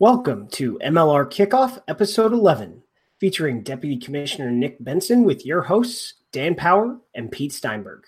Welcome to MLR Kickoff, Episode 11, featuring Deputy Commissioner Nick Benson with your hosts, Dan Power and Pete Steinberg.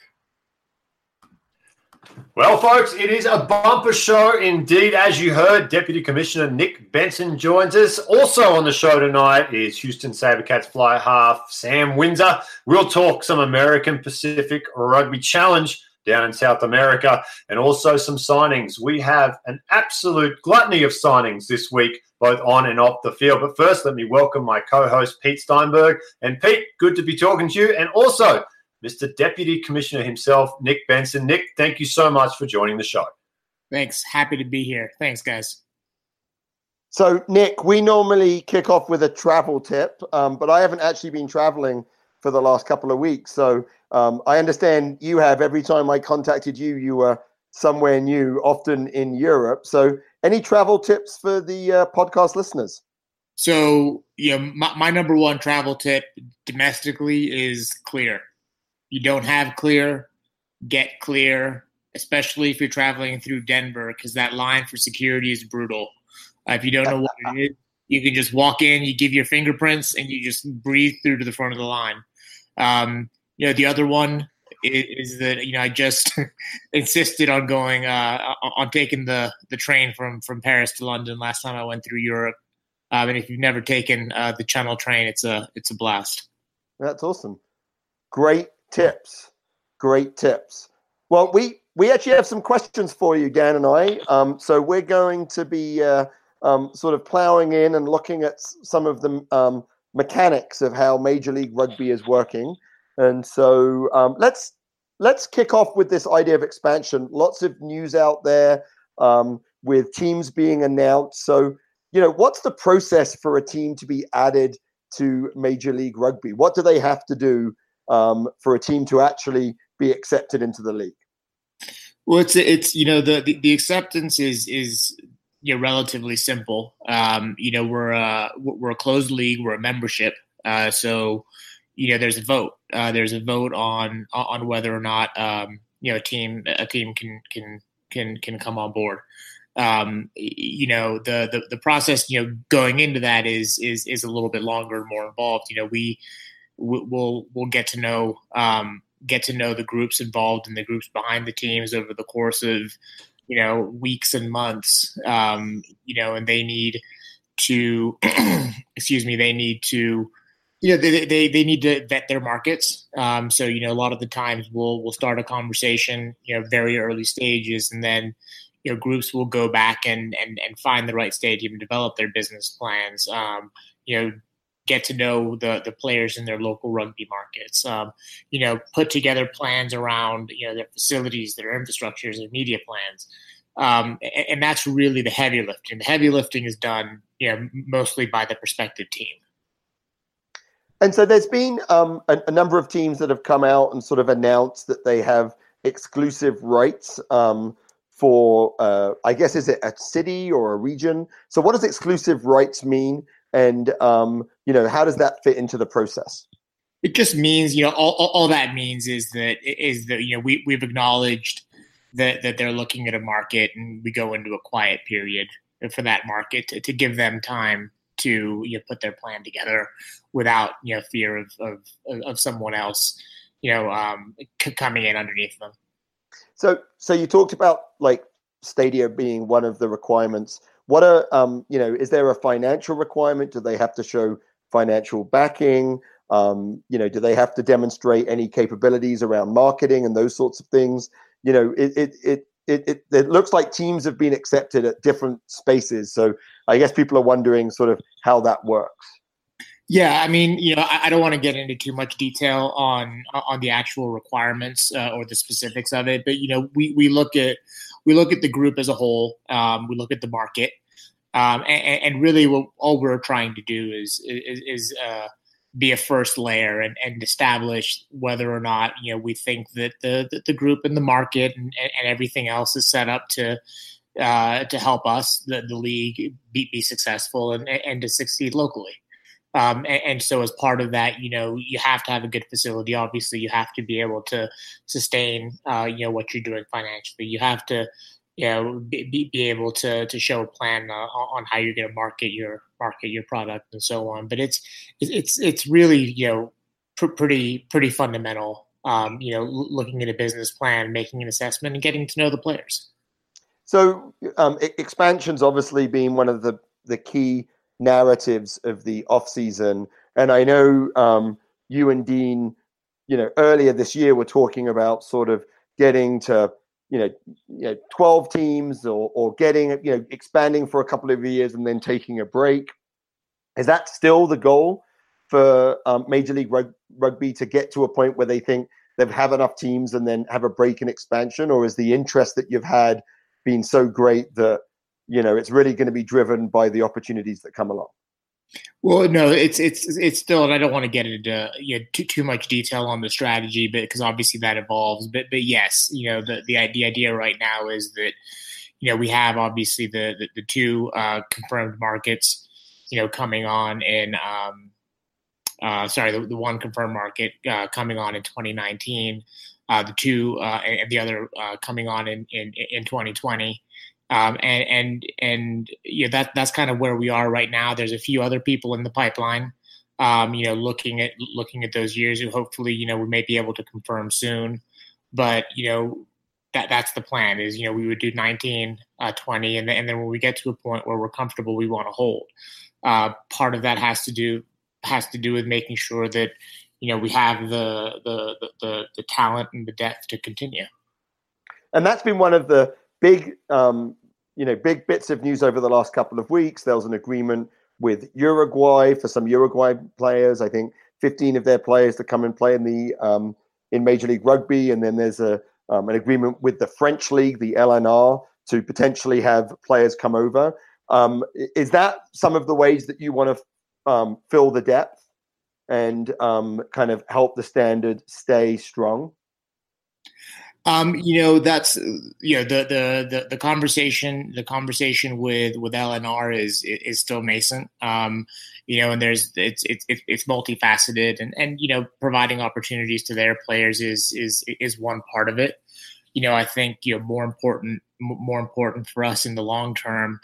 Well, folks, it is a bumper show indeed. As you heard, Deputy Commissioner Nick Benson joins us. Also on the show tonight is Houston Sabercats fly half Sam Windsor. We'll talk some American Pacific Rugby Challenge down in South America, and also some signings. We have an absolute gluttony of signings this week, both on and off the field. But first, let me welcome my co host, Pete Steinberg. And Pete, good to be talking to you. And also, Mr. Deputy Commissioner himself, Nick Benson. Nick, thank you so much for joining the show. Thanks. Happy to be here. Thanks, guys. So, Nick, we normally kick off with a travel tip, um, but I haven't actually been traveling for the last couple of weeks. So, um, I understand you have every time I contacted you, you were somewhere new, often in Europe. So, any travel tips for the uh, podcast listeners? So, yeah, my, my number one travel tip domestically is clear. You don't have clear, get clear, especially if you're traveling through Denver, because that line for security is brutal. Uh, if you don't know what it is, you can just walk in, you give your fingerprints, and you just breathe through to the front of the line. Um, you know, the other one is, is that you know I just insisted on going uh, on taking the the train from from Paris to London last time I went through Europe. Um, and if you've never taken uh, the Channel train, it's a it's a blast. That's awesome. Great tips. Great tips. Well, we we actually have some questions for you, Dan and I. Um, so we're going to be uh, um, sort of plowing in and looking at some of the um, mechanics of how Major League Rugby is working. And so um, let's let's kick off with this idea of expansion. Lots of news out there um, with teams being announced. So you know, what's the process for a team to be added to Major League Rugby? What do they have to do um, for a team to actually be accepted into the league? Well, it's it's you know the the, the acceptance is is you know relatively simple. Um, you know we're a we're a closed league, we're a membership, uh, so you know there's a vote. Uh, there's a vote on on whether or not um, you know a team a team can can can can come on board. Um, you know the, the the process you know going into that is is is a little bit longer and more involved. You know we we'll we'll get to know um, get to know the groups involved and the groups behind the teams over the course of you know weeks and months. Um, you know, and they need to excuse me they need to you know they, they they need to vet their markets. Um, so you know a lot of the times we'll we'll start a conversation you know very early stages and then you know groups will go back and and, and find the right stadium and develop their business plans um, you know get to know the the players in their local rugby markets um, you know put together plans around you know their facilities their infrastructures their media plans. Um, and, and that's really the heavy lifting. The heavy lifting is done you know mostly by the prospective team and so there's been um, a, a, number of teams that have come out and sort of announced that they have exclusive rights um, for, uh, I guess, is it a city or a region? So what does exclusive rights mean? And, um, you know, how does that fit into the process? It just means, you know, all, all, all that means is that, is that, you know, we, we've acknowledged that, that they're looking at a market and we go into a quiet period for that market to, to give them time to you know, put their plan together without you know fear of of, of someone else you know um, c- coming in underneath them. So so you talked about like Stadia being one of the requirements. What are um, you know? Is there a financial requirement? Do they have to show financial backing? Um, you know, do they have to demonstrate any capabilities around marketing and those sorts of things? You know, it it it it, it, it, looks like teams have been accepted at different spaces. So I guess people are wondering sort of how that works. Yeah, I mean, you know, I, I don't want to get into too much detail on on the actual requirements uh, or the specifics of it, but you know, we we look at we look at the group as a whole. Um, we look at the market, um, and, and, really, what all we're trying to do is is, is uh, be a first layer and, and establish whether or not you know we think that the the, group and the market and, and everything else is set up to uh, to help us the, the league be, be successful and, and to succeed locally. Um, and, and, so as part of that, you know, you have to have a good facility. Obviously, you have to be able to sustain, uh, you know, what you're doing financially. You have to you know, be, be able to to show a plan uh, on how you're going to market your market your product and so on. But it's it's it's really you know pr- pretty pretty fundamental. Um, you know, looking at a business plan, making an assessment, and getting to know the players. So um, expansion's obviously been one of the the key narratives of the off season, and I know um, you and Dean, you know, earlier this year were talking about sort of getting to you know, you know 12 teams or, or getting, you know, expanding for a couple of years and then taking a break. Is that still the goal for um, Major League Rug- Rugby to get to a point where they think they have enough teams and then have a break in expansion? Or is the interest that you've had been so great that, you know, it's really going to be driven by the opportunities that come along? Well, no, it's it's it's still, and I don't want to get into you know, too too much detail on the strategy, but because obviously that evolves. But but yes, you know the the the idea right now is that you know we have obviously the the, the two uh, confirmed markets, you know, coming on in um, uh, sorry, the, the one confirmed market uh, coming on in 2019, uh, the two uh, and the other uh, coming on in in in 2020. Um, and and and yeah, that that's kind of where we are right now. There's a few other people in the pipeline, um, you know, looking at looking at those years who hopefully you know we may be able to confirm soon. But you know that that's the plan is you know we would do 19, uh, 20, and then, and then when we get to a point where we're comfortable, we want to hold. Uh, part of that has to do has to do with making sure that you know we have the the the, the talent and the depth to continue. And that's been one of the big um, you know, big bits of news over the last couple of weeks. There was an agreement with Uruguay for some Uruguay players. I think 15 of their players to come and play in the um, in Major League Rugby, and then there's a um, an agreement with the French league, the LNR, to potentially have players come over. Um, is that some of the ways that you want to um, fill the depth and um, kind of help the standard stay strong? Um, you know, that's you know the, the the the conversation the conversation with with LNR is is still nascent. Um, you know, and there's it's it's it's multifaceted, and and you know, providing opportunities to their players is is is one part of it. You know, I think you know more important more important for us in the long term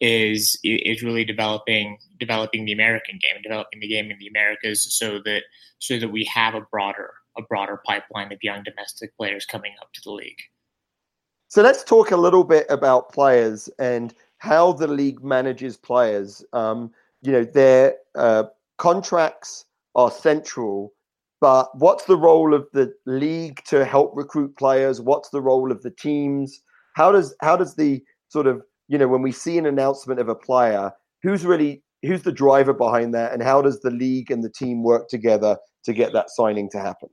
is is really developing developing the American game, developing the game in the Americas, so that so that we have a broader a broader pipeline of young domestic players coming up to the league. So let's talk a little bit about players and how the league manages players. Um, you know, their uh, contracts are central, but what's the role of the league to help recruit players? What's the role of the teams? How does how does the sort of you know when we see an announcement of a player, who's really who's the driver behind that, and how does the league and the team work together to get that signing to happen?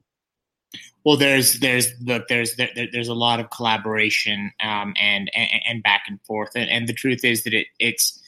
Well, there's there's look there's there, there's a lot of collaboration um, and, and, and back and forth, and, and the truth is that it it's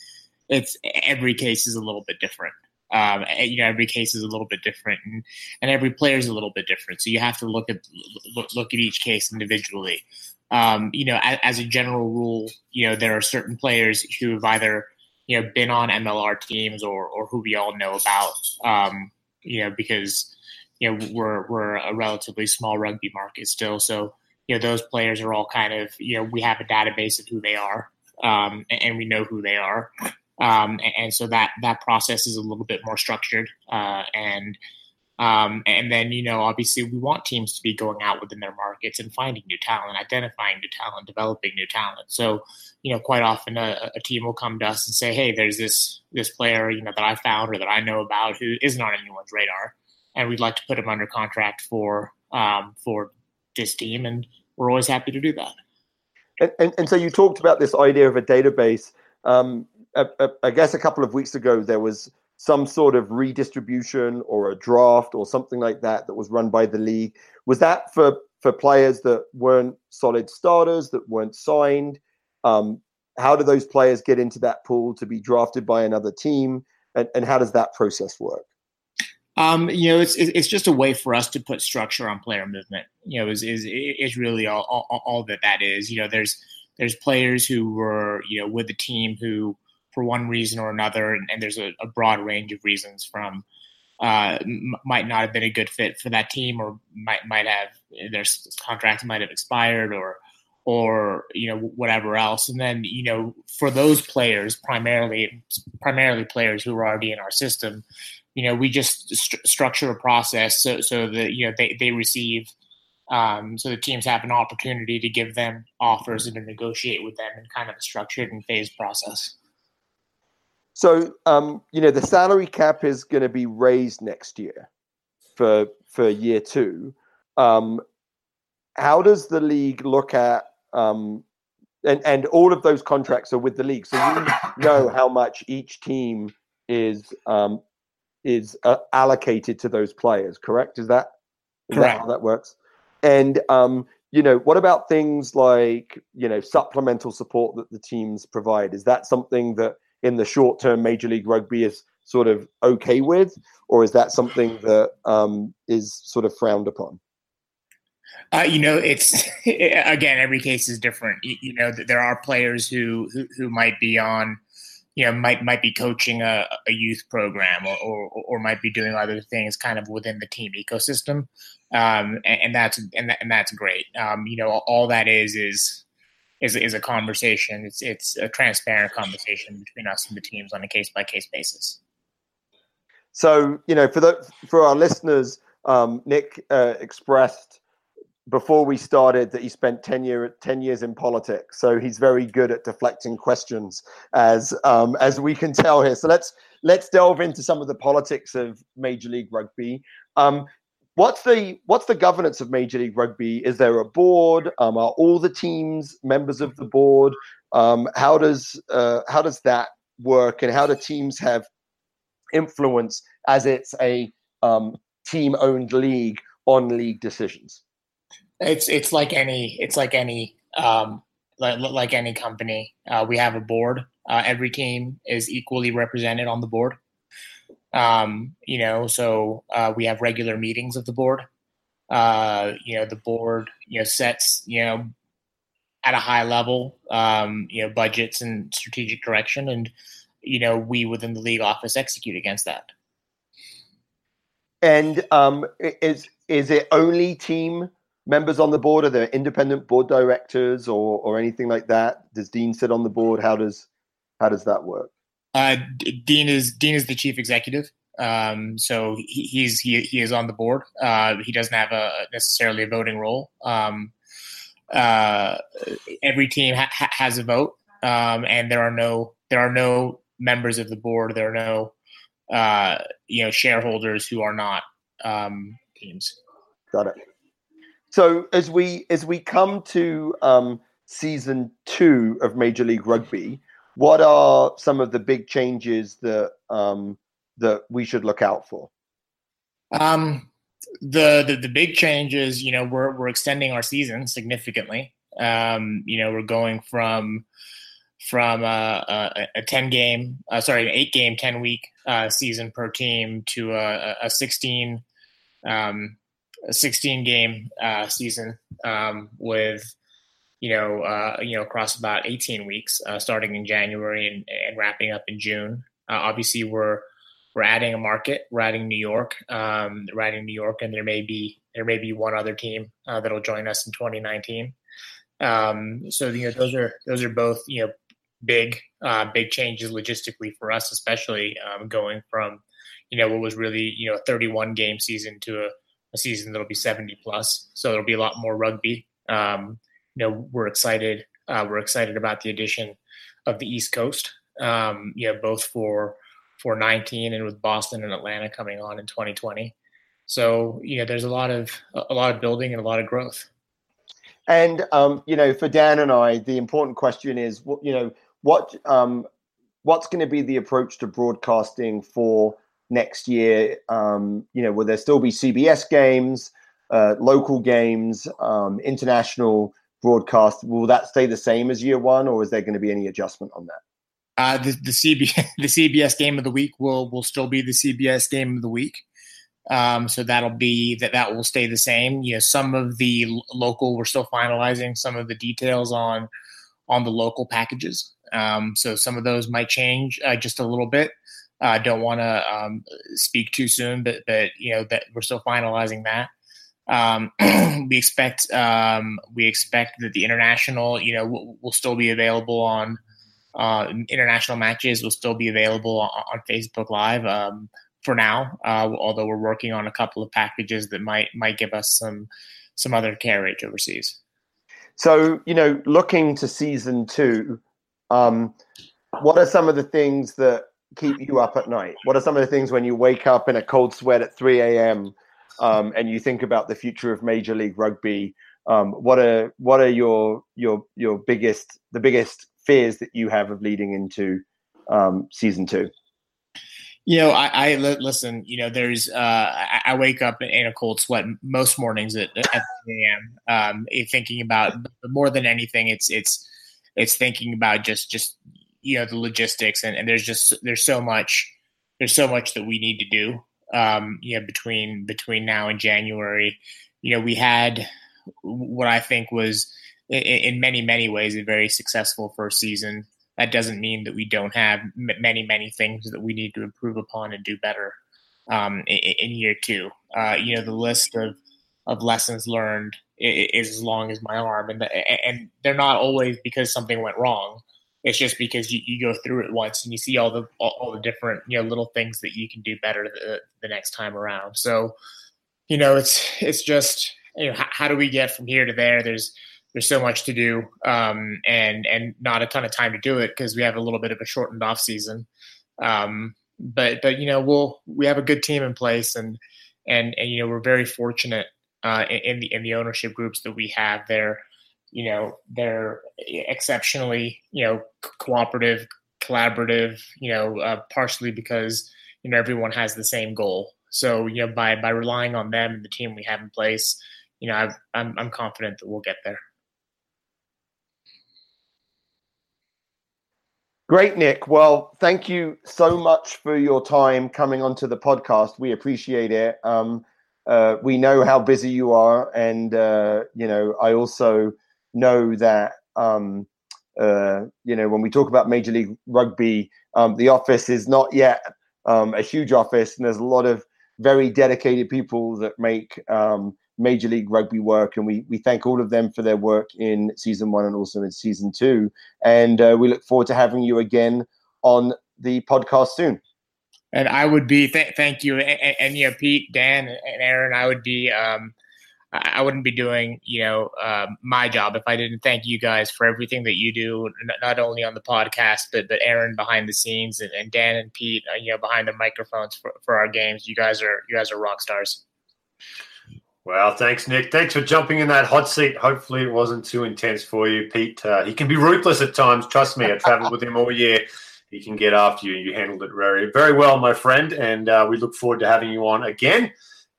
it's every case is a little bit different. Um, you know, every case is a little bit different, and, and every player is a little bit different. So you have to look at look, look at each case individually. Um, you know, as, as, a general rule, you know there are certain players who have either you know been on MLR teams or or who we all know about. Um, you know, because you know we're we're a relatively small rugby market still, so you know those players are all kind of you know we have a database of who they are, um, and, we know who they are, um, and, and, so that that process is a little bit more structured, uh, and um, and then you know obviously we want teams to be going out within their markets and finding new talent, identifying new talent, developing new talent. So you know quite often a, a team will come to us and say, hey, there's this this player you know that I found or that I know about who isn't on anyone's radar and we'd like to put him under contract for um, for this team, and we're always happy to do that. And, and, and so you talked about this idea of a database. Um, I, I guess a couple of weeks ago there was some sort of redistribution or a draft or something like that that was run by the league. Was that for for players that weren't solid starters that weren't signed? Um, how do those players get into that pool to be drafted by another team? And, and how does that process work? Um, you know, it's it's just a way for us to put structure on player movement. You know, is is is really all, all, all that that is. You know, there's there's players who were you know with the team who for one reason or another, and, and there's a, a, broad range of reasons from uh, m- might not have been a good fit for that team, or might might have their contracts might have expired, or or you know whatever else. And then you know for those players primarily primarily players who are already in our system you know we just st- structure a process so so that you know they, they receive um, so the teams have an opportunity to give them offers and to negotiate with them in kind of a structured and phased process. So um, you know the salary cap is going to be raised next year for for year two. Um, how does the league look at um, and and all of those contracts are with the league, so you know how much each team is um, is uh, allocated to those players. Correct? Is that is correct? That how that works? And um, you know, what about things like you know supplemental support that the teams provide? Is that something that in the short term Major League Rugby is sort of okay with, or is that something that um, is sort of frowned upon? Uh, you know, it's again every case is different. You, you, know, there are players who, who who might be on, you know, might might be coaching a, a youth program or, or, or might be doing other things kind of within the team ecosystem, um, and, and, that's and, and that's great. Um, you know, all that is is is is a conversation. It's it's a transparent conversation between us and the teams on a case by case basis. So you know, for the for our listeners, um, Nick uh, expressed before we started that he spent 10 year 10 years in politics. So he's very good at deflecting questions as um, as we can tell here. So let's let's delve into some of the politics of major league rugby. Um, what's the what's the governance of major league rugby? Is there a board? Um, are all the teams members of the board? Um, how does uh, how does that work and how do teams have influence as it's a um, team owned league on league decisions it's it's like any it's like any um, like, like any company. Uh, we have a board. Uh, every team is equally represented on the board. Um, you know, so uh, we have regular meetings of the board. Uh, you know, the board you know sets you know at a high level um, you know budgets and strategic direction, and you know we within the league office execute against that. And um, is is it only team members on the board? Are there independent board directors or or anything like that? Does Dean sit on the board? How does how does that work? Uh, Dean is Dean is the chief executive. Um, so he, he's he, he is on the board. Uh, he doesn't have a necessarily a voting role. Um, uh, every team ha- has a vote, um, and there are no there are no members of the board. There are no uh, you know shareholders who are not um, teams. Got it. So as we as we come to um, season two of Major League Rugby, what are some of the big changes that um, that we should look out for? Um, the, the the big changes, you know, we're we're extending our season significantly. Um, you know, we're going from from uh, a, a, 10 game, uh, sorry, an eight game, 10 week uh, season per team to a, a 16 um, a 16 game uh, season um, with you know uh, you know across about 18 weeks uh, starting in January and, and, wrapping up in June. Uh, obviously, we're we're adding a market. We're adding New York. Um, we're adding New York, and there may be there may be one other team uh, that'll join us in 2019. Um, so you know those are those are both you know big uh, big changes logistically for us, especially um, going from you know what was really you know a 31 game season to a a season that'll be 70 plus. So there'll be a lot more rugby. Um, you know, we're excited. Uh, we're excited about the addition of the East Coast. Um, you know, both for for 19 and with Boston and Atlanta coming on in 2020. So you know, there's a lot of a lot of building and a lot of growth. And um, you know, for Dan and I, the important question is, you know, what um, what's going to be the approach to broadcasting for next year? Um, you know, will there still be CBS games, uh, local games, um, international broadcast? Will that stay the same as year one, or is there going to be any adjustment on that? Uh, the, the, CB, the CBS game of the week will will still be the CBS game of the week. Um, so that'll be that that will stay the same. You know, some of the local we're still finalizing some of the details on on the local packages. Um, so some of those might change uh, just a little bit. I uh, don't want to um, speak too soon, but but you know that we're still finalizing that. Um, we expect um, we expect that the international, you know, will, will still be available on uh, international matches. Will still be available on, on Facebook Live um, for now. Uh, although we're working on a couple of packages that might might give us some some other carriage overseas. So you know, looking to season two, um, what are some of the things that keep you up at night? What are some of the things when you wake up in a cold sweat at 3 a.m. Um, and you think about the future of Major League Rugby? Um, what are what are your your your biggest the biggest fears that you have of leading into um, season two? You know, I, I listen. You know, there's. Uh, I, I, wake up in a cold sweat most mornings at, at 3 a.m. Um, thinking about more than anything. It's it's it's thinking about just just you know the logistics and, and there's just there's so much there's so much that we need to do um you know between between now and january you know we had what i think was in, in many many ways a very successful first season that doesn't mean that we don't have many many things that we need to improve upon and do better um, in, in, year two. Uh, you know, the list of of lessons learned is as long as my arm, and the, and they're not always because something went wrong. It's just because you, you go through it once and you see all the all, all the different you know little things that you can do better the, the next time around. So, you know, it's it's just you know how, how do we get from here to there? There's there's so much to do um, and and not a ton of time to do it because we have a little bit of a shortened off season. Um, but but you know we'll we have a good team in place and and and you know we're very fortunate uh, in the in the ownership groups that we have there you know they're exceptionally you know cooperative collaborative you know uh, partially because you know everyone has the same goal so you know by by relying on them and the team we have in place you know i I'm, I'm confident that we'll get there Great, Nick. Well, thank you so much for your time coming onto the podcast. We appreciate it. Um, uh, we know how busy you are, and uh, you know, I also know that um, uh, you know when we talk about Major League Rugby, um, the office is not yet um, a huge office, and there's a lot of very dedicated people that make um, Major League Rugby work, and we we thank all of them for their work in season one and also in season two. And uh, we look forward to having you again on the podcast soon. And I would be th- thank you, and, and, you Pete, Dan, and Aaron. I would be. Um, I wouldn't be doing, you know, uh, my job if I didn't thank you guys for everything that you do, not only on the podcast, but but Aaron behind the scenes and, and Dan and Pete, uh, you know, behind the microphones for, for our games. You guys are you guys are rock stars. Well, thanks, Nick. Thanks for jumping in that hot seat. Hopefully, it wasn't too intense for you, Pete. Uh, he can be ruthless at times. Trust me, I traveled with him all year. He can get after you. You handled it very, very well, my friend. And uh, we look forward to having you on again,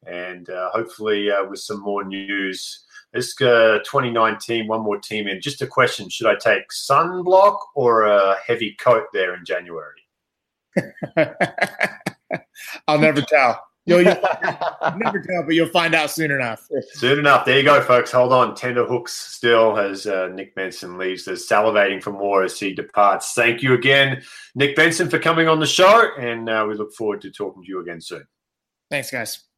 and uh, hopefully uh, with some more news. This uh, 2019, one more team in. Just a question: Should I take sunblock or a heavy coat there in January? I'll never tell. You'll, you'll never tell, but you'll find out soon enough. Soon enough. There you go, folks. Hold on. Tender hooks still as uh, Nick Benson leaves. There's salivating for more as he departs. Thank you again, Nick Benson, for coming on the show. And uh, we look forward to talking to you again soon. Thanks, guys.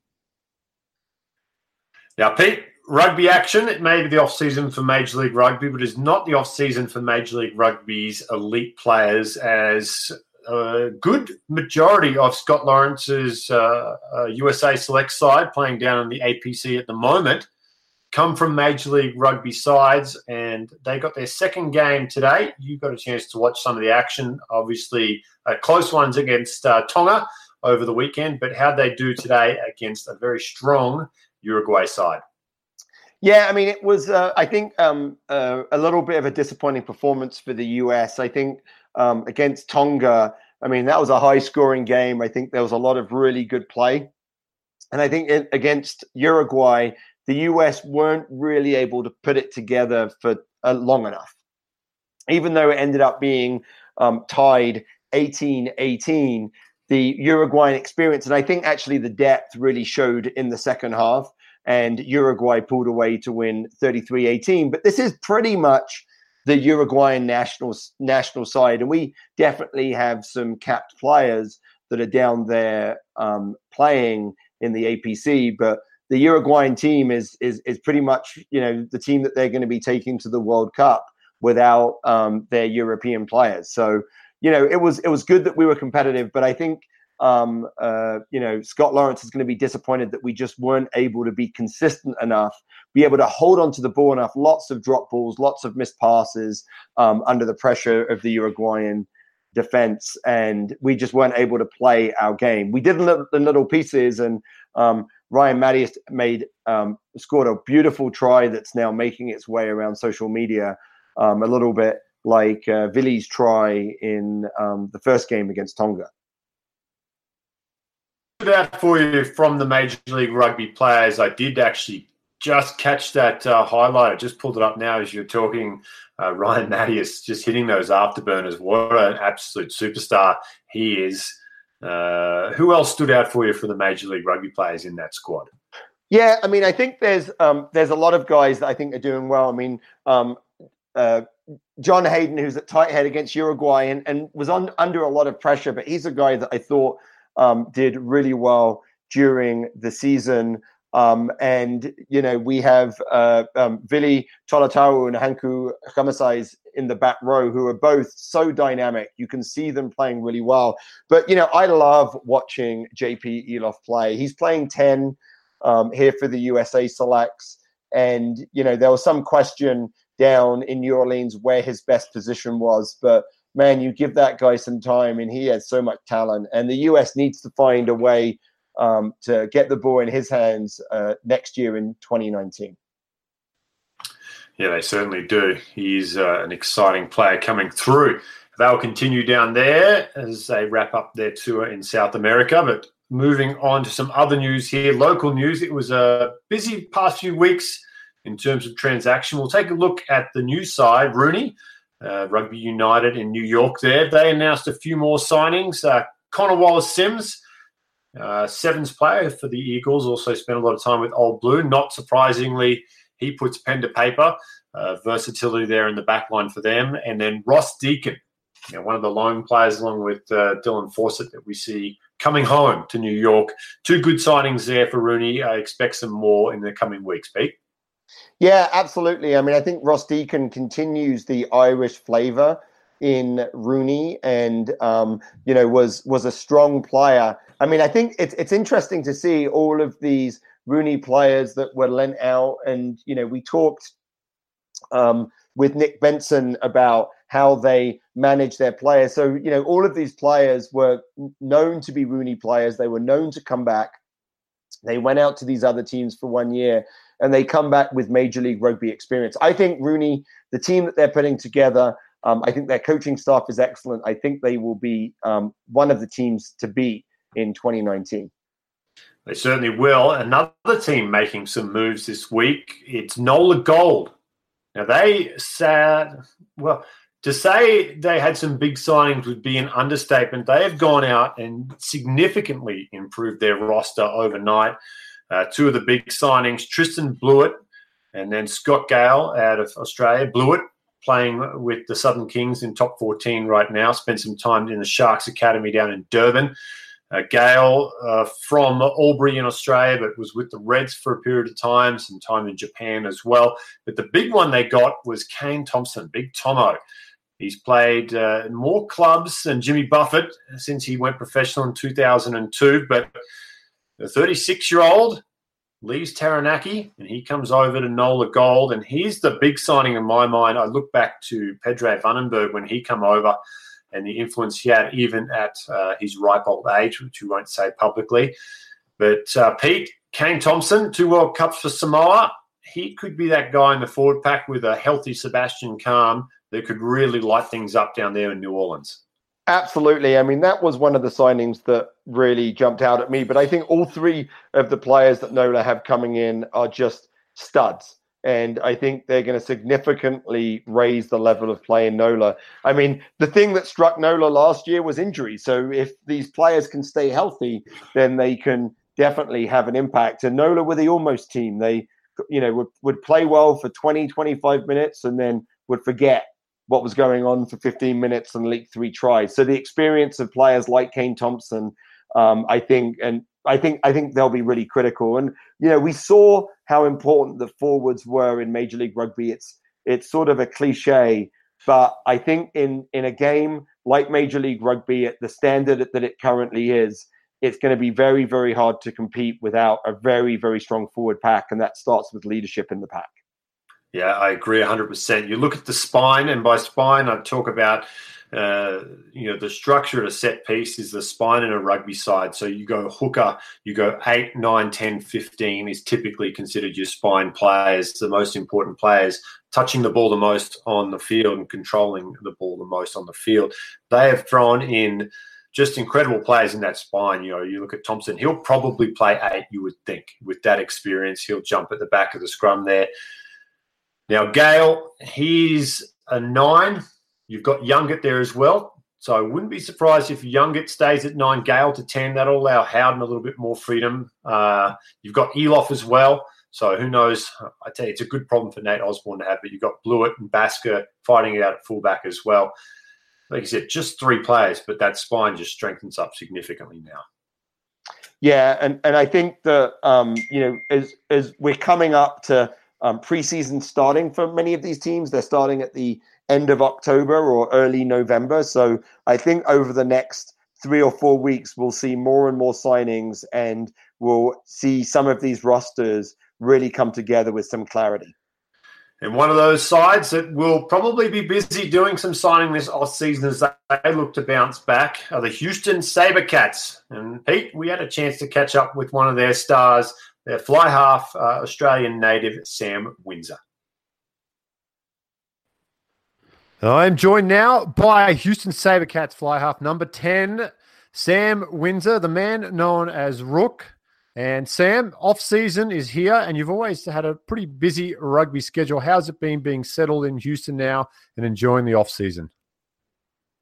Now, Pete, rugby action. It may be the off season for Major League Rugby, but it's not the off season for Major League Rugby's elite players as a good majority of Scott Lawrence's uh, uh, USA select side playing down in the APC at the moment come from Major League Rugby sides, and they got their second game today. You got a chance to watch some of the action, obviously uh, close ones against uh, Tonga over the weekend, but how they do today against a very strong Uruguay side. Yeah, I mean, it was, uh, I think, um, uh, a little bit of a disappointing performance for the US. I think um, against Tonga. I mean, that was a high scoring game. I think there was a lot of really good play. And I think it, against Uruguay, the US weren't really able to put it together for uh, long enough. Even though it ended up being um, tied 18 18, the Uruguayan experience, and I think actually the depth really showed in the second half. And Uruguay pulled away to win 33 18. But this is pretty much the Uruguayan national national side, and we definitely have some capped players that are down there um, playing in the APC. But the Uruguayan team is is is pretty much you know the team that they're going to be taking to the World Cup without um, their European players. So you know it was it was good that we were competitive, but I think um, uh, you know, Scott Lawrence is going to be disappointed that we just weren't able to be consistent enough, be able to hold on to the ball enough. Lots of drop balls, lots of missed passes um, under the pressure of the Uruguayan defense, and we just weren't able to play our game. We did the little pieces, and um, Ryan Matyas made um, scored a beautiful try that's now making its way around social media, um, a little bit like uh, Vili's try in um, the first game against Tonga out for you from the Major League Rugby players. I did actually just catch that uh, highlight. I just pulled it up now as you're talking. Uh, Ryan Matyas just hitting those afterburners. What an absolute superstar he is. Uh, who else stood out for you for the Major League Rugby players in that squad? Yeah, I mean, I think there's um, there's a lot of guys that I think are doing well. I mean, um, uh, John Hayden, who's at tight head against Uruguay and, and was on under a lot of pressure, but he's a guy that I thought – um, did really well during the season. Um, and, you know, we have uh, um, Vili Tolutau and Hanco Germishuys in the back row who are both so dynamic. You can see them playing really well. But, you know, I love watching JP Eloff play. He's playing 10 um, here for the USA selects. And, you know, there was some question down in New Orleans where his best position was. But man, you give that guy some time, and he has so much talent. And the US needs to find a way um, to get the ball in his hands uh, next year in 2019. Yeah, they certainly do. He's uh, an exciting player coming through. They'll continue down there as they wrap up their tour in South America. But moving on to some other news here, local news. It was a busy past few weeks in terms of transaction. We'll take a look at the new side. RUNY, uh, Rugby United in New York there. They announced a few more signings. Uh, Connor Wallace Sims, uh, sevens player for the Eagles, also spent a lot of time with Old Blue. Not surprisingly, he puts pen to paper. Uh, versatility there in the back line for them. And then Ross Deacon, you know, one of the lone players along with uh, Dylan Fawcett that we see coming home to New York. Two good signings there for RUNY. I expect some more in the coming weeks, Pete. Yeah, absolutely. I mean, I think Ross Deacon continues the Irish flavor in RUNY, and um, you know was was a strong player. I mean, I think it's it's interesting to see all of these RUNY players that were lent out, and you know, we talked um, with Nick Benson about how they manage their players. So you know, all of these players were known to be RUNY players. They were known to come back. They went out to these other teams for one year and they come back with Major League Rugby experience. I think RUNY, the team that they're putting together, um, I think their coaching staff is excellent. I think they will be um, one of the teams to beat in 2019. They certainly will. Another team making some moves this week. It's Nola Gold. Now they said, well, to say they had some big signings would be an understatement. They have gone out and significantly improved their roster overnight. Uh, two of the big signings, Tristan Blewett and then Scott Gale out of Australia. Blewett playing with the Southern Kings in top 14 right now. Spent some time in the Sharks Academy down in Durban. Uh, Gale uh, from Albury in Australia, but was with the Reds for a period of time, some time in Japan as well. But the big one they got was Kane Thompson, Big Tomo. He's played uh, more clubs than Jimmy Buffett since he went professional in 2002, but the 36 year old leaves Taranaki and he comes over to Nola Gold. And he's the big signing in my mind. I look back to Pedrie Wannenburg when he come over and the influence he had even at uh, his ripe old age, which we won't say publicly. But uh, Pete, Kane Thompson, two World Cups for Samoa. He could be that guy in the forward pack with a healthy Sebastian Calm that could really light things up down there in New Orleans. Absolutely. I mean, that was one of the signings that really jumped out at me. But I think all three of the players that Nola have coming in are just studs. And I think they're going to significantly raise the level of play in Nola. I mean, the thing that struck Nola last year was injury. So if these players can stay healthy, then they can definitely have an impact. And Nola were the almost team. They, you know, would, would play well for 20, 25 minutes and then would forget what was going on for 15 minutes and leak three tries. So the experience of players like Kane Thompson, um, I think, and I think I think they'll be really critical. And you know, we saw how important the forwards were in Major League Rugby. It's it's sort of a cliche, but I think in in a game like Major League Rugby at the standard that it currently is, it's going to be very very hard to compete without a very very strong forward pack, and that starts with leadership in the pack. Yeah, I agree 100%. You look at the spine, and by spine, I talk about uh, you know, the structure of a set piece is the spine in a rugby side. So you go hooker, you go 8, 9, 10, 15 is typically considered your spine players, the most important players, touching the ball the most on the field and controlling the ball the most on the field. They have thrown in just incredible players in that spine. You know, you look at Thompson, he'll probably play eight, you would think. With that experience, he'll jump at the back of the scrum there. Now, Gale, he's a nine You've got Youngett there as well. So I wouldn't be surprised if Youngett stays at nine, Gale to 10. That'll allow Howden a little bit more freedom. Uh, you've got Eloff as well. So who knows? I tell you, it's a good problem for Nate Osborne to have, but you've got Blewett and Basker fighting it out at fullback as well. Like I said, just three players, but that spine just strengthens up significantly now. Yeah, and, and I think that um, you know, as as we're coming up to um, preseason starting for many of these teams, they're starting at the end of October or early November. So I think over the next three or four weeks, we'll see more and more signings and we'll see some of these rosters really come together with some clarity. And one of those sides that will probably be busy doing some signing this off season as they look to bounce back are the Houston Sabercats. And Pete, we had a chance to catch up with one of their stars, their fly half uh, Australian native, Sam Windsor. I'm joined now by Houston Sabercats fly half number 10, Sam Windsor, the man known as Rook. And Sam, off season is here, and you've always had a pretty busy rugby schedule. How's it been being settled in Houston now and enjoying the off season?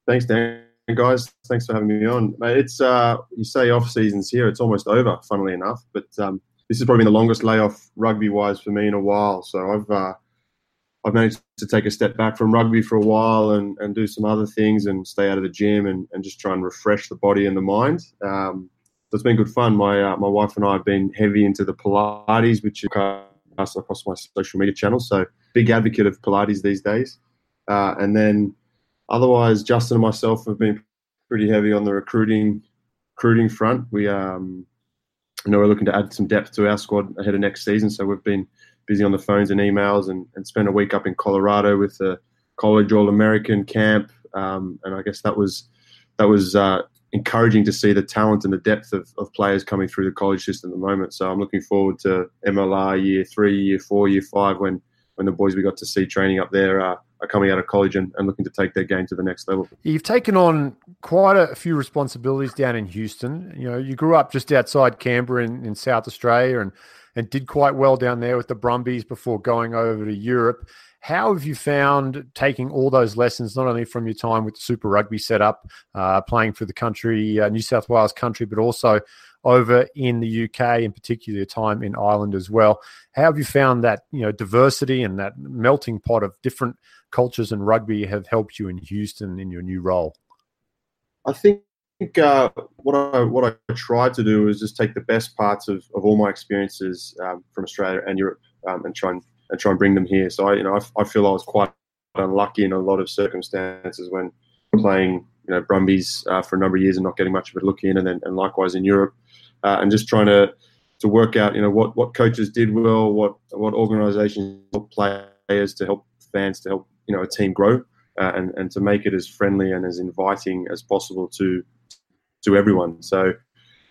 Thanks, Dan. Guys, thanks for having me on. It's uh, you say off season's here; it's almost over. Funnily enough, but um, this has probably been the longest layoff rugby wise for me in a while. So I've uh, I've managed to take a step back from rugby for a while and, and do some other things and stay out of the gym and, and just try and refresh the body and the mind. Um, so it's been good fun. My uh, my wife and I have been heavy into the Pilates, which is across my social media channels. So big advocate of Pilates these days. Uh, and then otherwise, Justin and myself have been pretty heavy on the recruiting recruiting front. We um, you know we're looking to add some depth to our squad ahead of next season. So we've been busy on the phones and emails and, and spent a week up in Colorado with the college All American camp. Um, and I guess that was that was uh, encouraging to see the talent and the depth of, of players coming through the college system at the moment. So I'm looking forward to MLR year three, year four, year five when when the boys we got to see training up there uh, are coming out of college and, and, looking to take their game to the next level. You've taken on quite a few responsibilities down in Houston. You know, you grew up just outside Canberra in, in South Australia and and did quite well down there with the Brumbies before going over to Europe. How have you found taking all those lessons, not only from your time with the Super Rugby setup, uh, playing for the country, uh, New South Wales country, but also over in the UK, in particular, your time in Ireland as well? How have you found that you know diversity and that melting pot of different cultures and rugby have helped you in Houston in your new role? I think uh, what I what I tried to do is just take the best parts of, of all my experiences um, from Australia and Europe um, and try and, and try and bring them here. So I you know I, I, feel I was quite unlucky in a lot of circumstances when playing you know Brumbies uh, for a number of years and not getting much of a look in, and then and likewise in Europe, uh, and just trying to to work out you know what what coaches did well, what what organisations help players to help fans to help you know a team grow. Uh, and, and to make it as friendly and as inviting as possible to to everyone. So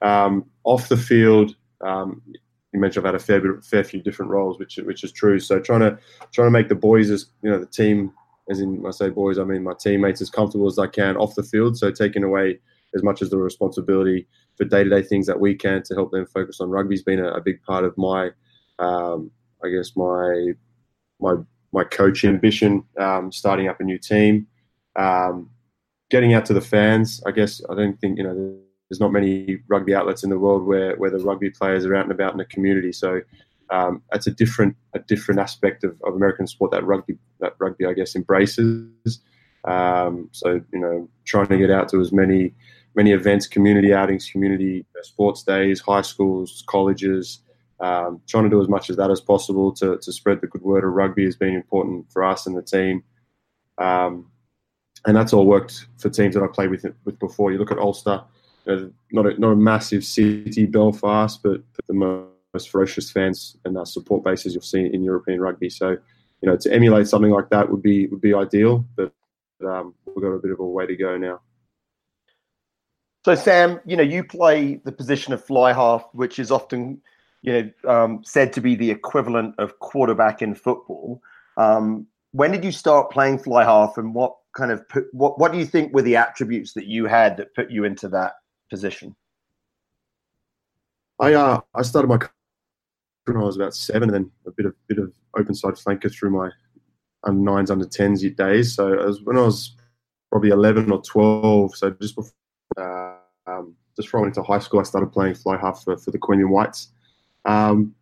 um, off the field, um, you mentioned I've had a fair fair few different roles, which which is true. So trying to trying to make the boys as you know the team, as in I say boys, I mean my teammates as comfortable as I can off the field. So taking away as much as the responsibility for day to day things that we can to help them focus on rugby has been a, a, big part of my, um, I guess my my my coach ambition, um, starting up a new team. Um, getting out to the fans. I guess I don't think you know there's not many rugby outlets in the world where where the rugby players are out and about in the community. So um, that's a different a different aspect of, of American sport that rugby that rugby I guess embraces. Um, so you know, trying to get out to as many many events, community outings, community sports days, high schools, colleges. Um, trying to do as much as that as possible to, to spread the good word of rugby has been important for us and the team. Um, and that's all worked for teams that I played with with before. You look at Ulster, you know, not a, not a massive city, Belfast, but the most ferocious fans and uh, support bases you'll see in European rugby. So, you know, to emulate something like that would be would be ideal, but um, we've got a bit of a way to go now. So, Sam, you know, you play the position of fly half, which is often, you know, um, said to be the equivalent of quarterback in football. Um, when did you start playing fly half, and what kind of put, what what do you think were the attributes that you had that put you into that position? I uh, I started my when I was about seven, and then a bit of bit of open side flanker through my under nines, under tens days. So was when I was probably eleven or twelve. So just before, uh, um, just went into high school, I started playing fly half for, for the Queanbeyan Whites. Um,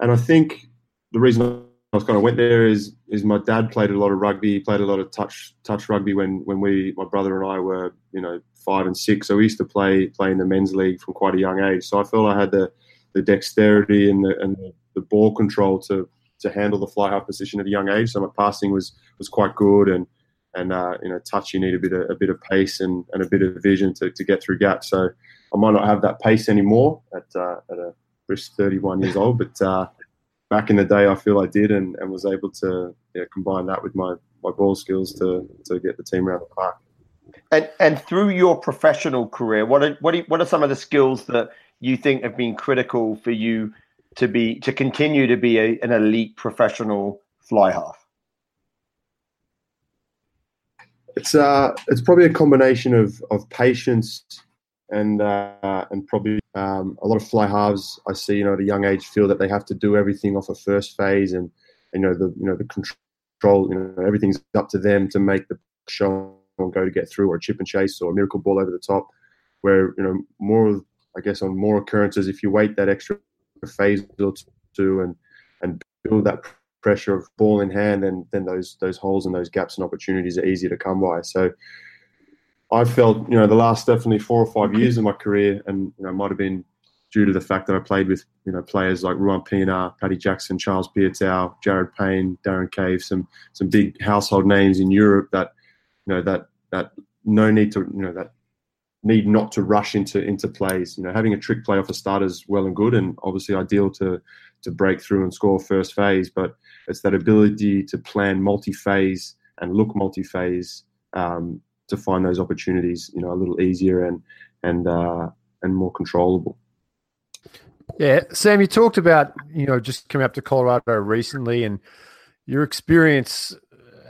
and I think the reason I was kind of went there is is my dad played a lot of rugby. He played a lot of touch touch rugby when when we my brother and I were you know five and six. So we used to play play in the men's league from quite a young age. So I felt I had the the dexterity and the and the, ball control to to handle the fly half position at a young age. So my passing was was quite good and and uh, you know touch you need a bit of a bit of pace and, and a bit of vision to, to get through gaps. So I might not have that pace anymore at uh, at a brisk 31 years old, but uh, back in the day, I feel I did and, and was able to yeah, combine that with my, my ball skills to, to get the team around the park. And and through your professional career, what are what are, what are some of the skills that you think have been critical for you to be to continue to be a, an elite professional fly half? It's uh it's probably a combination of of patience and uh, and probably um, a lot of fly halves I see, you know, at a young age feel that they have to do everything off a first phase, and you know the you know the control, you know, everything's up to them to make the show and go to get through, or a chip and chase, or a miracle ball over the top. Where you know more, I guess, on more occurrences, if you wait that extra phase or two and and build that pressure of ball in hand, then then those those holes and those gaps and opportunities are easier to come by. So I felt, you know, the last definitely four or five years of my career, and you know, might have been due to the fact that I played with, you know, players like Ruan Pienaar, Paddy Jackson, Charles Piutau, Jared Payne, Darren Cave, some some big household names in Europe that, you know, that that no need to, you know, that need not to rush into into plays. You know, having a trick play off a starter is well and good, and obviously ideal to to break through and score first phase. But it's that ability to plan multi-phase and look multi-phase um, to find those opportunities, you know, a little easier and and uh, and more controllable. Yeah, Sam, you talked about you know just coming up to Colorado recently and your experience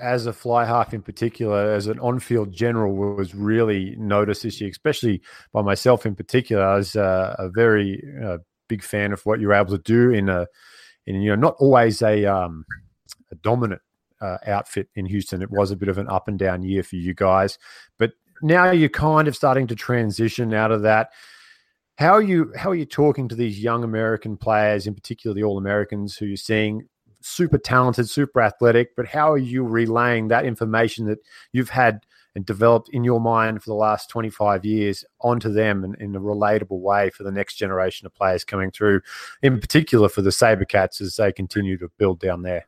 as a fly half in particular, as an on-field general, was really noticed this year, especially by myself in particular. I was uh, a very uh, big fan of what you were able to do in a, in you know, not always a um, a dominant uh, outfit in Houston. It was a bit of an up and down year for you guys, but now you're kind of starting to transition out of that. How are you? How are you talking to these young American players, in particular the All Americans, who you're seeing super talented, super athletic? But how are you relaying that information that you've had and developed in your mind for the last 25 years onto them in, in, a relatable way for the next generation of players coming through, in particular for the Sabercats as they continue to build down there?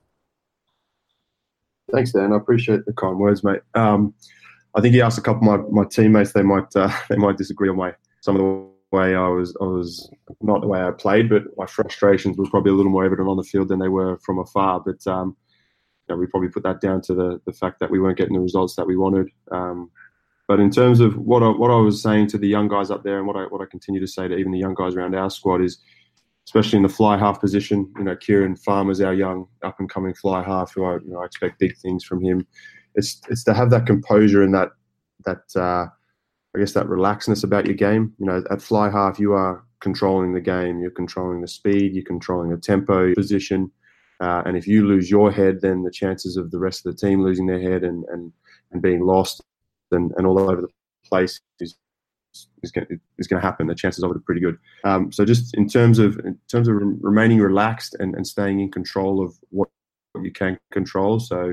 Thanks, Dan. I appreciate the kind words, mate. Um, I think he asked a couple of my, my teammates. They might uh, they might disagree on my some of the way I was I was not the way I played, but my frustrations were probably a little more evident on the field than they were from afar. But um, you know, we probably put that down to the the fact that we weren't getting the results that we wanted. Um, but in terms of what I, what I was saying to the young guys up there, and what I what I continue to say to even the young guys around our squad is especially in the fly half position. You know, Kieran Farmer's our young up and coming fly half, who I, you know, I expect big things from him. It's it's to have that composure and that that uh, I guess that relaxedness about your game. You know, at fly half, you are controlling the game. You're controlling the speed. You're controlling the tempo, position. Uh, and if you lose your head, then the chances of the rest of the team losing their head and and, and being lost and, and all over the place is is going to, happen. The chances of it are pretty good. Um, so just in terms of in terms of remaining relaxed and, and staying in control of what you can control. So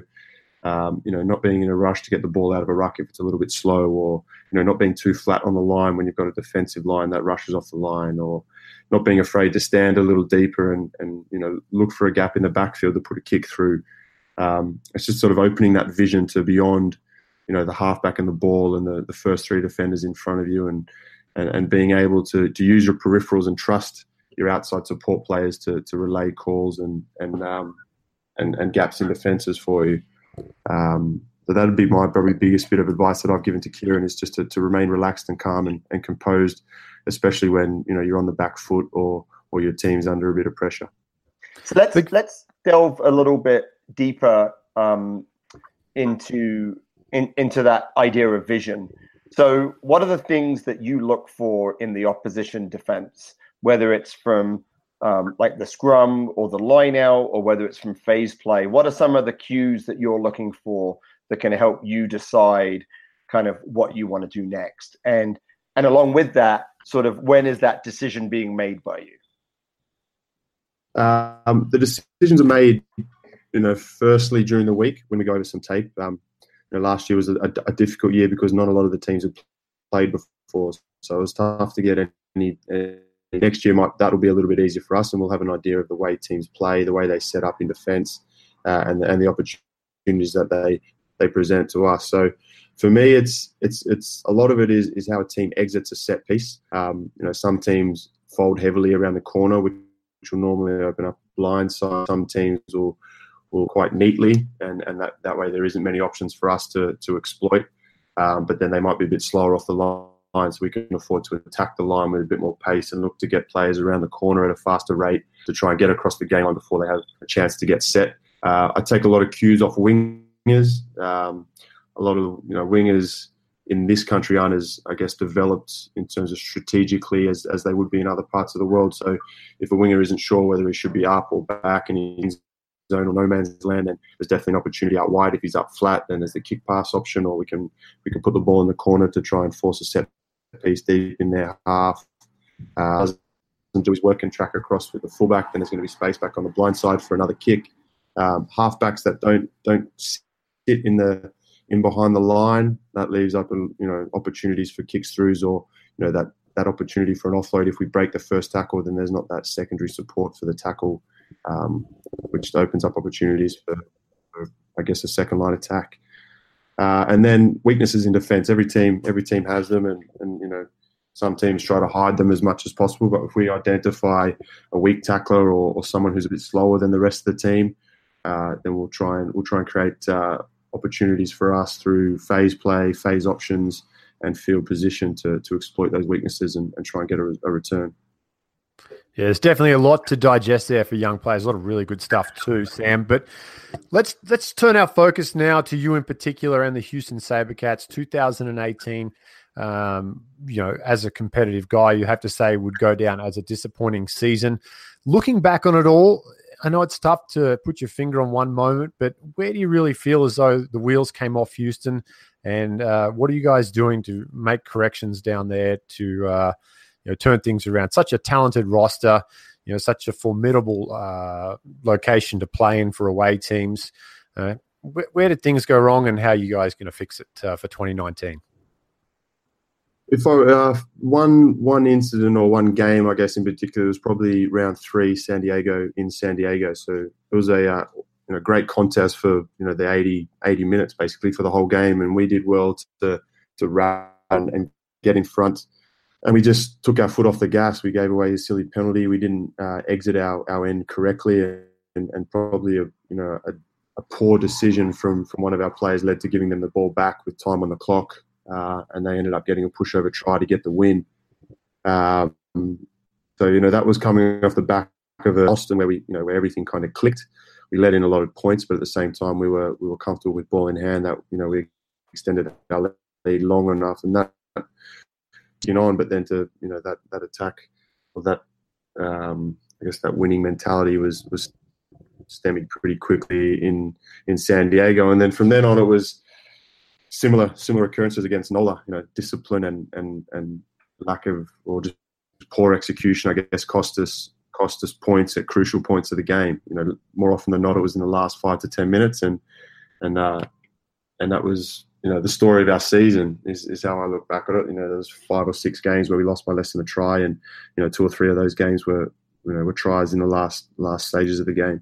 Um, you know, not being in a rush to get the ball out of a ruck if it's a little bit slow, or you know, not being too flat on the line when you've got a defensive line that rushes off the line, or not being afraid to stand a little deeper and and you know look for a gap in the backfield to put a kick through. Um, it's just sort of opening that vision to beyond, you know, the halfback and the ball and the, the first three defenders in front of you, and, and and being able to to use your peripherals and trust your outside support players to to relay calls and and um, and, and gaps in defenses for you. Um, so that'd be my probably biggest bit of advice that I've given to Kieran is just to, to remain relaxed and calm and, and composed, especially when you know you're on the back foot or or your team's under a bit of pressure. So let's let's delve a little bit deeper um, into in, into that idea of vision. So, what are the things that you look for in the opposition defense, whether it's from um, like the scrum or the line out, or whether it's from phase play? What are some of the cues that you're looking for that can help you decide kind of what you want to do next? And and along with that, sort of when is that decision being made by you? Um, the decisions are made, you know, firstly during the week when we go over some tape. Um, you know, last year was a, a, difficult year because not a lot of the teams had played before, so it was tough to get any. any next year might that'll be a little bit easier for us, and we'll have an idea of the way teams play, the way they set up in defence, uh, and and the opportunities that they they present to us. So for me, it's it's it's a lot of it is is how a team exits a set piece. Um, you know, some teams fold heavily around the corner, which, which will normally open up blind side. Some teams will will quite neatly, and and that that way there isn't many options for us to to exploit. Um, but then they might be a bit slower off the line line, so we can afford to attack the line with a bit more pace and look to get players around the corner at a faster rate to try and get across the game line before they have a chance to get set. Uh, I take a lot of cues off wingers. Um, a lot of you know wingers in this country aren't as I guess developed in terms of strategically as, as they would be in other parts of the world. So if a winger isn't sure whether he should be up or back and he's zone or no man's land, then there's definitely an opportunity out wide. If he's up flat, then there's the kick pass option, or we can we can put the ball in the corner to try and force a set piece deep in their half. Uh, doesn't do his work and track across with the fullback, then there's going to be space back on the blind side for another kick. Um, halfbacks that don't don't sit in the in behind the line that leaves up you know opportunities for kicks throughs or you know that that opportunity for an offload. If we break the first tackle, then there's not that secondary support for the tackle, um, which opens up opportunities for, for, I guess, a second line attack. Uh, and then weaknesses in defence. Every team, every team has them, and, and you know some teams try to hide them as much as possible. But if we identify a weak tackler or, or someone who's a bit slower than the rest of the team, uh, then we'll try and we'll try and create uh, opportunities for us through phase play, phase options, and field position to to exploit those weaknesses and, and try and get a, a return. Yeah, there's definitely a lot to digest there for young players. A lot of really good stuff too, Sam. But let's let's turn our focus now to you in particular and the Houston SaberCats 2018. Um, you know, as a competitive guy, you have to say would go down as a disappointing season. Looking back on it all, I know it's tough to put your finger on one moment, but where do you really feel as though the wheels came off Houston? And uh, what are you guys doing to make corrections down there to uh, you know turn things around. Such a talented roster, you know, such a formidable uh, location to play in for away teams. Uh, where, where, did things go wrong, and how are you guys going to fix it uh, for 2019? If I uh, one one incident or one game, I guess in particular, was probably round three, San Diego in San Diego. So it was a uh, you know great contest for you know the 80, 80 minutes basically for the whole game, and we did well to to run and get in front and we just took our foot off the gas. We gave away a silly penalty. We didn't uh, exit our, our end correctly, and, and probably a you know a, a, poor decision from from one of our players led to giving them the ball back with time on the clock, uh, and they ended up getting a pushover try to get the win. Um, so you know that was coming off the back of Austin, where we you know where everything kind of clicked. We let in a lot of points, but at the same time we were we were comfortable with ball in hand. That you know we extended our lead long enough, and that on, but then to you know that that attack or that um, I guess that winning mentality was was stemming pretty quickly in in San Diego, and then from then on it was similar similar occurrences against Nola. You know, discipline and and and lack of or just poor execution, I guess, cost us cost us points at crucial points of the game. You know, more often than not, it was in the last five to ten minutes, and and uh, and that was you know the story of our season is, is how I look back at it. You know, there was five or six games where we lost by less than a try, and you know two or three of those games were you know were tries in the last last stages of the game.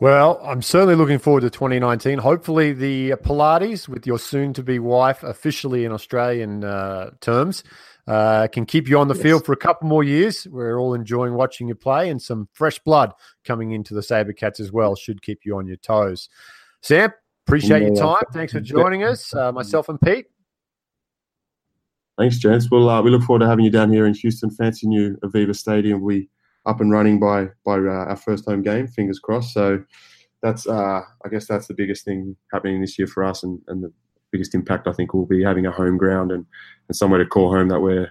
Well, I'm certainly looking forward to 2019. Hopefully, the Pilates with your soon-to-be wife officially in Australian uh, terms uh, can keep you on the yes. field for a couple more years. We're all enjoying watching you play, and some fresh blood coming into the Sabercats as well should keep you on your toes. Sam, appreciate your time. Thanks for joining us, uh, myself and Pete. Thanks, gents. Well, uh, we look forward to having you down here in Houston. Fancy new Aveva Stadium. We up and running by by uh, our first home game. Fingers crossed. So that's uh, I guess that's the biggest thing happening this year for us, and, and the biggest impact I think will be having a home ground and, and somewhere to call home that we're,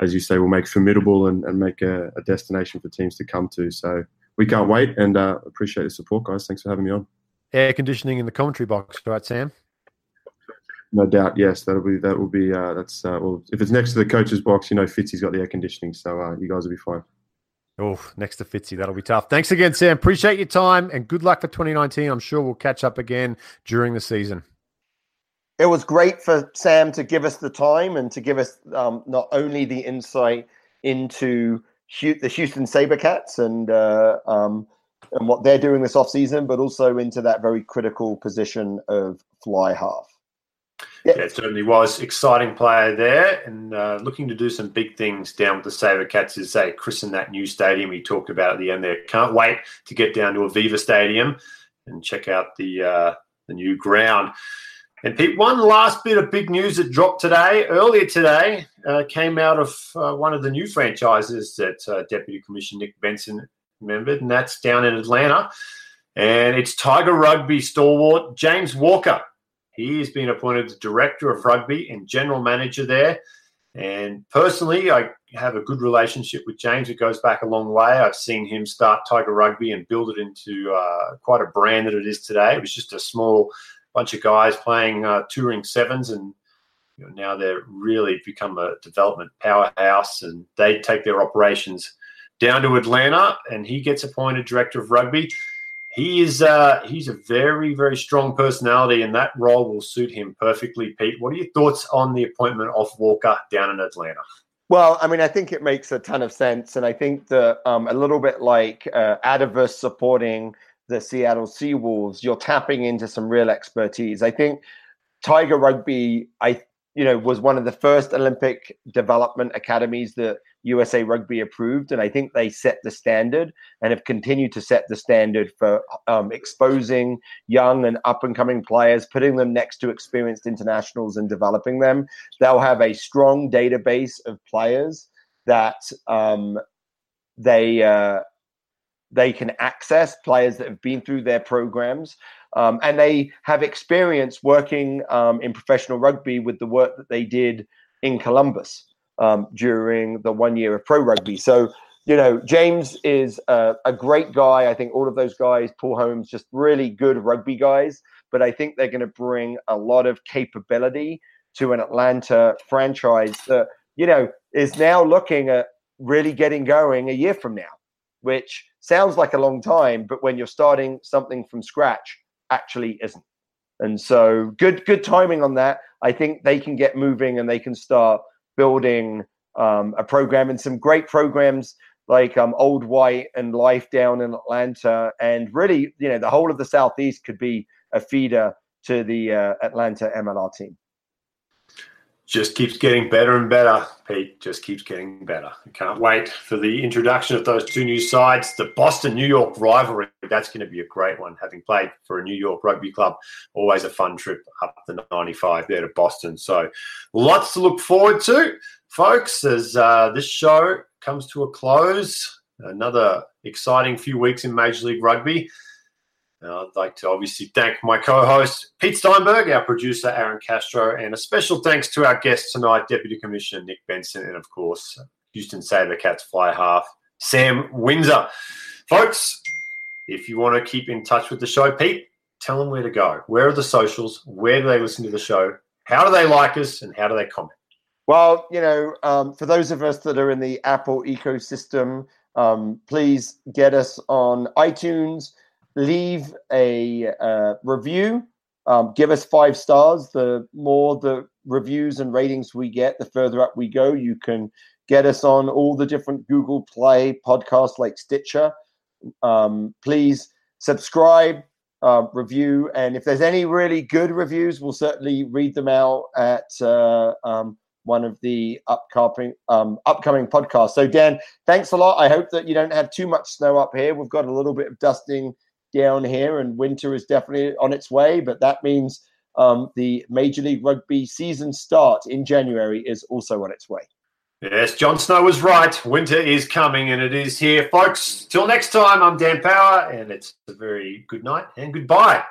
as you say, will make formidable and, and make a, a destination for teams to come to. So we can't wait and uh, appreciate the support, guys. Thanks for having me on. Air conditioning in the commentary box, right, Sam? No doubt, yes. That'll be that will be uh, that's uh, well. If it's next to the coach's box, you know, Fitzy's got the air conditioning, so uh, you guys will be fine. Oh, next to Fitzy, that'll be tough. Thanks again, Sam. Appreciate your time and good luck for 2019. I'm sure we'll catch up again during the season. It was great for Sam to give us the time and to give us um, not only the insight into the Houston SaberCats and uh, um, and what they're doing this offseason, but also into that very critical position of fly half. Yeah. yeah, it certainly was. Exciting player there and uh, looking to do some big things down with the Sabercats as they christen that new stadium he talked about at the end there. Can't wait to get down to Aveva Stadium and check out the uh, the new ground. And Pete, one last bit of big news that dropped today, earlier today, uh, came out of uh, one of the new franchises that uh, Deputy Commissioner Nick Benson remembered, and that's down in Atlanta. And it's Tiger Rugby stalwart James Walker he has been appointed the director of rugby and general manager there. And personally, I have a good relationship with James. It goes back a long way. I've seen him start Tiger Rugby and build it into uh, quite a brand that it is today. It was just a small bunch of guys playing uh, touring sevens, and you know, now they're really become a development powerhouse. And they take their operations down to Atlanta, and he gets appointed director of rugby he is uh, he's a very very strong personality, and that role will suit him perfectly. Pete, what are your thoughts on the appointment of Walker down in Atlanta? Well, I mean, I think it makes a ton of sense, and I think that um, a little bit like uh, Atavus supporting the Seattle Seawolves, you're tapping into some real expertise. I think Tiger Rugby, I you know, was one of the first Olympic development academies that USA Rugby approved, and I think they set the standard and have continued to set the standard for um, exposing young and up and coming players, putting them next to experienced internationals and developing them. They'll have a strong database of players that um, they uh, they can access, players that have been through their programs. Um, and they have experience working um, in professional rugby with the work that they did in Columbus um, during the one year of pro rugby. So, you know, James is a, a, great guy. I think all of those guys, Paul Holmes, just really good rugby guys. But I think they're going to bring a lot of capability to an Atlanta franchise that, you know, is now looking at really getting going a year from now, which sounds like a long time. But when you're starting something from scratch, actually isn't. And so good good timing on that. I think they can get moving and they can start building um, a program and some great programs like um, Old White and Life down in Atlanta, and really, you know, the whole of the Southeast could be a feeder to the uh, Atlanta MLR team just keeps getting better and better, Pete. Just keeps getting better. I can't wait for the introduction of those two new sides. The Boston New York rivalry. That's going to be a great one. Having played for a New York rugby club, always a fun trip up the 95 there to Boston. So lots to look forward to, folks, as uh, this show comes to a close. Another exciting few weeks in Major League Rugby. Uh, I'd like to obviously thank my co host, Pete Steinberg, our producer, Aaron Castro, and a special thanks to our guest tonight, Deputy Commissioner Nick Benson, and of course, Houston Sabercats fly half, Sam Windsor. Folks, if you want to keep in touch with the show, Pete, tell them where to go. Where are the socials? Where do they listen to the show? How do they like us? And how do they comment? Well, you know, um, for those of us that are in the Apple ecosystem, um, please get us on iTunes leave a uh, review. Um, give us five stars. The more the reviews and ratings we get, the further up we go. You can get us on all the different Google Play podcasts like Stitcher. Um, please subscribe, uh, review, and if there's any really good reviews, we'll certainly read them out at uh, um, one of the upcoming um, upcoming podcasts. So, Dan, thanks a lot. I hope that you don't have too much snow up here. We've got a little bit of dusting down here, and winter is definitely on its way. But that means um, the Major League Rugby season start in January is also on its way. Yes, Jon Snow was right. Winter is coming and it is here. Folks, till next time, I'm Dan Power, and it's a very good night and goodbye.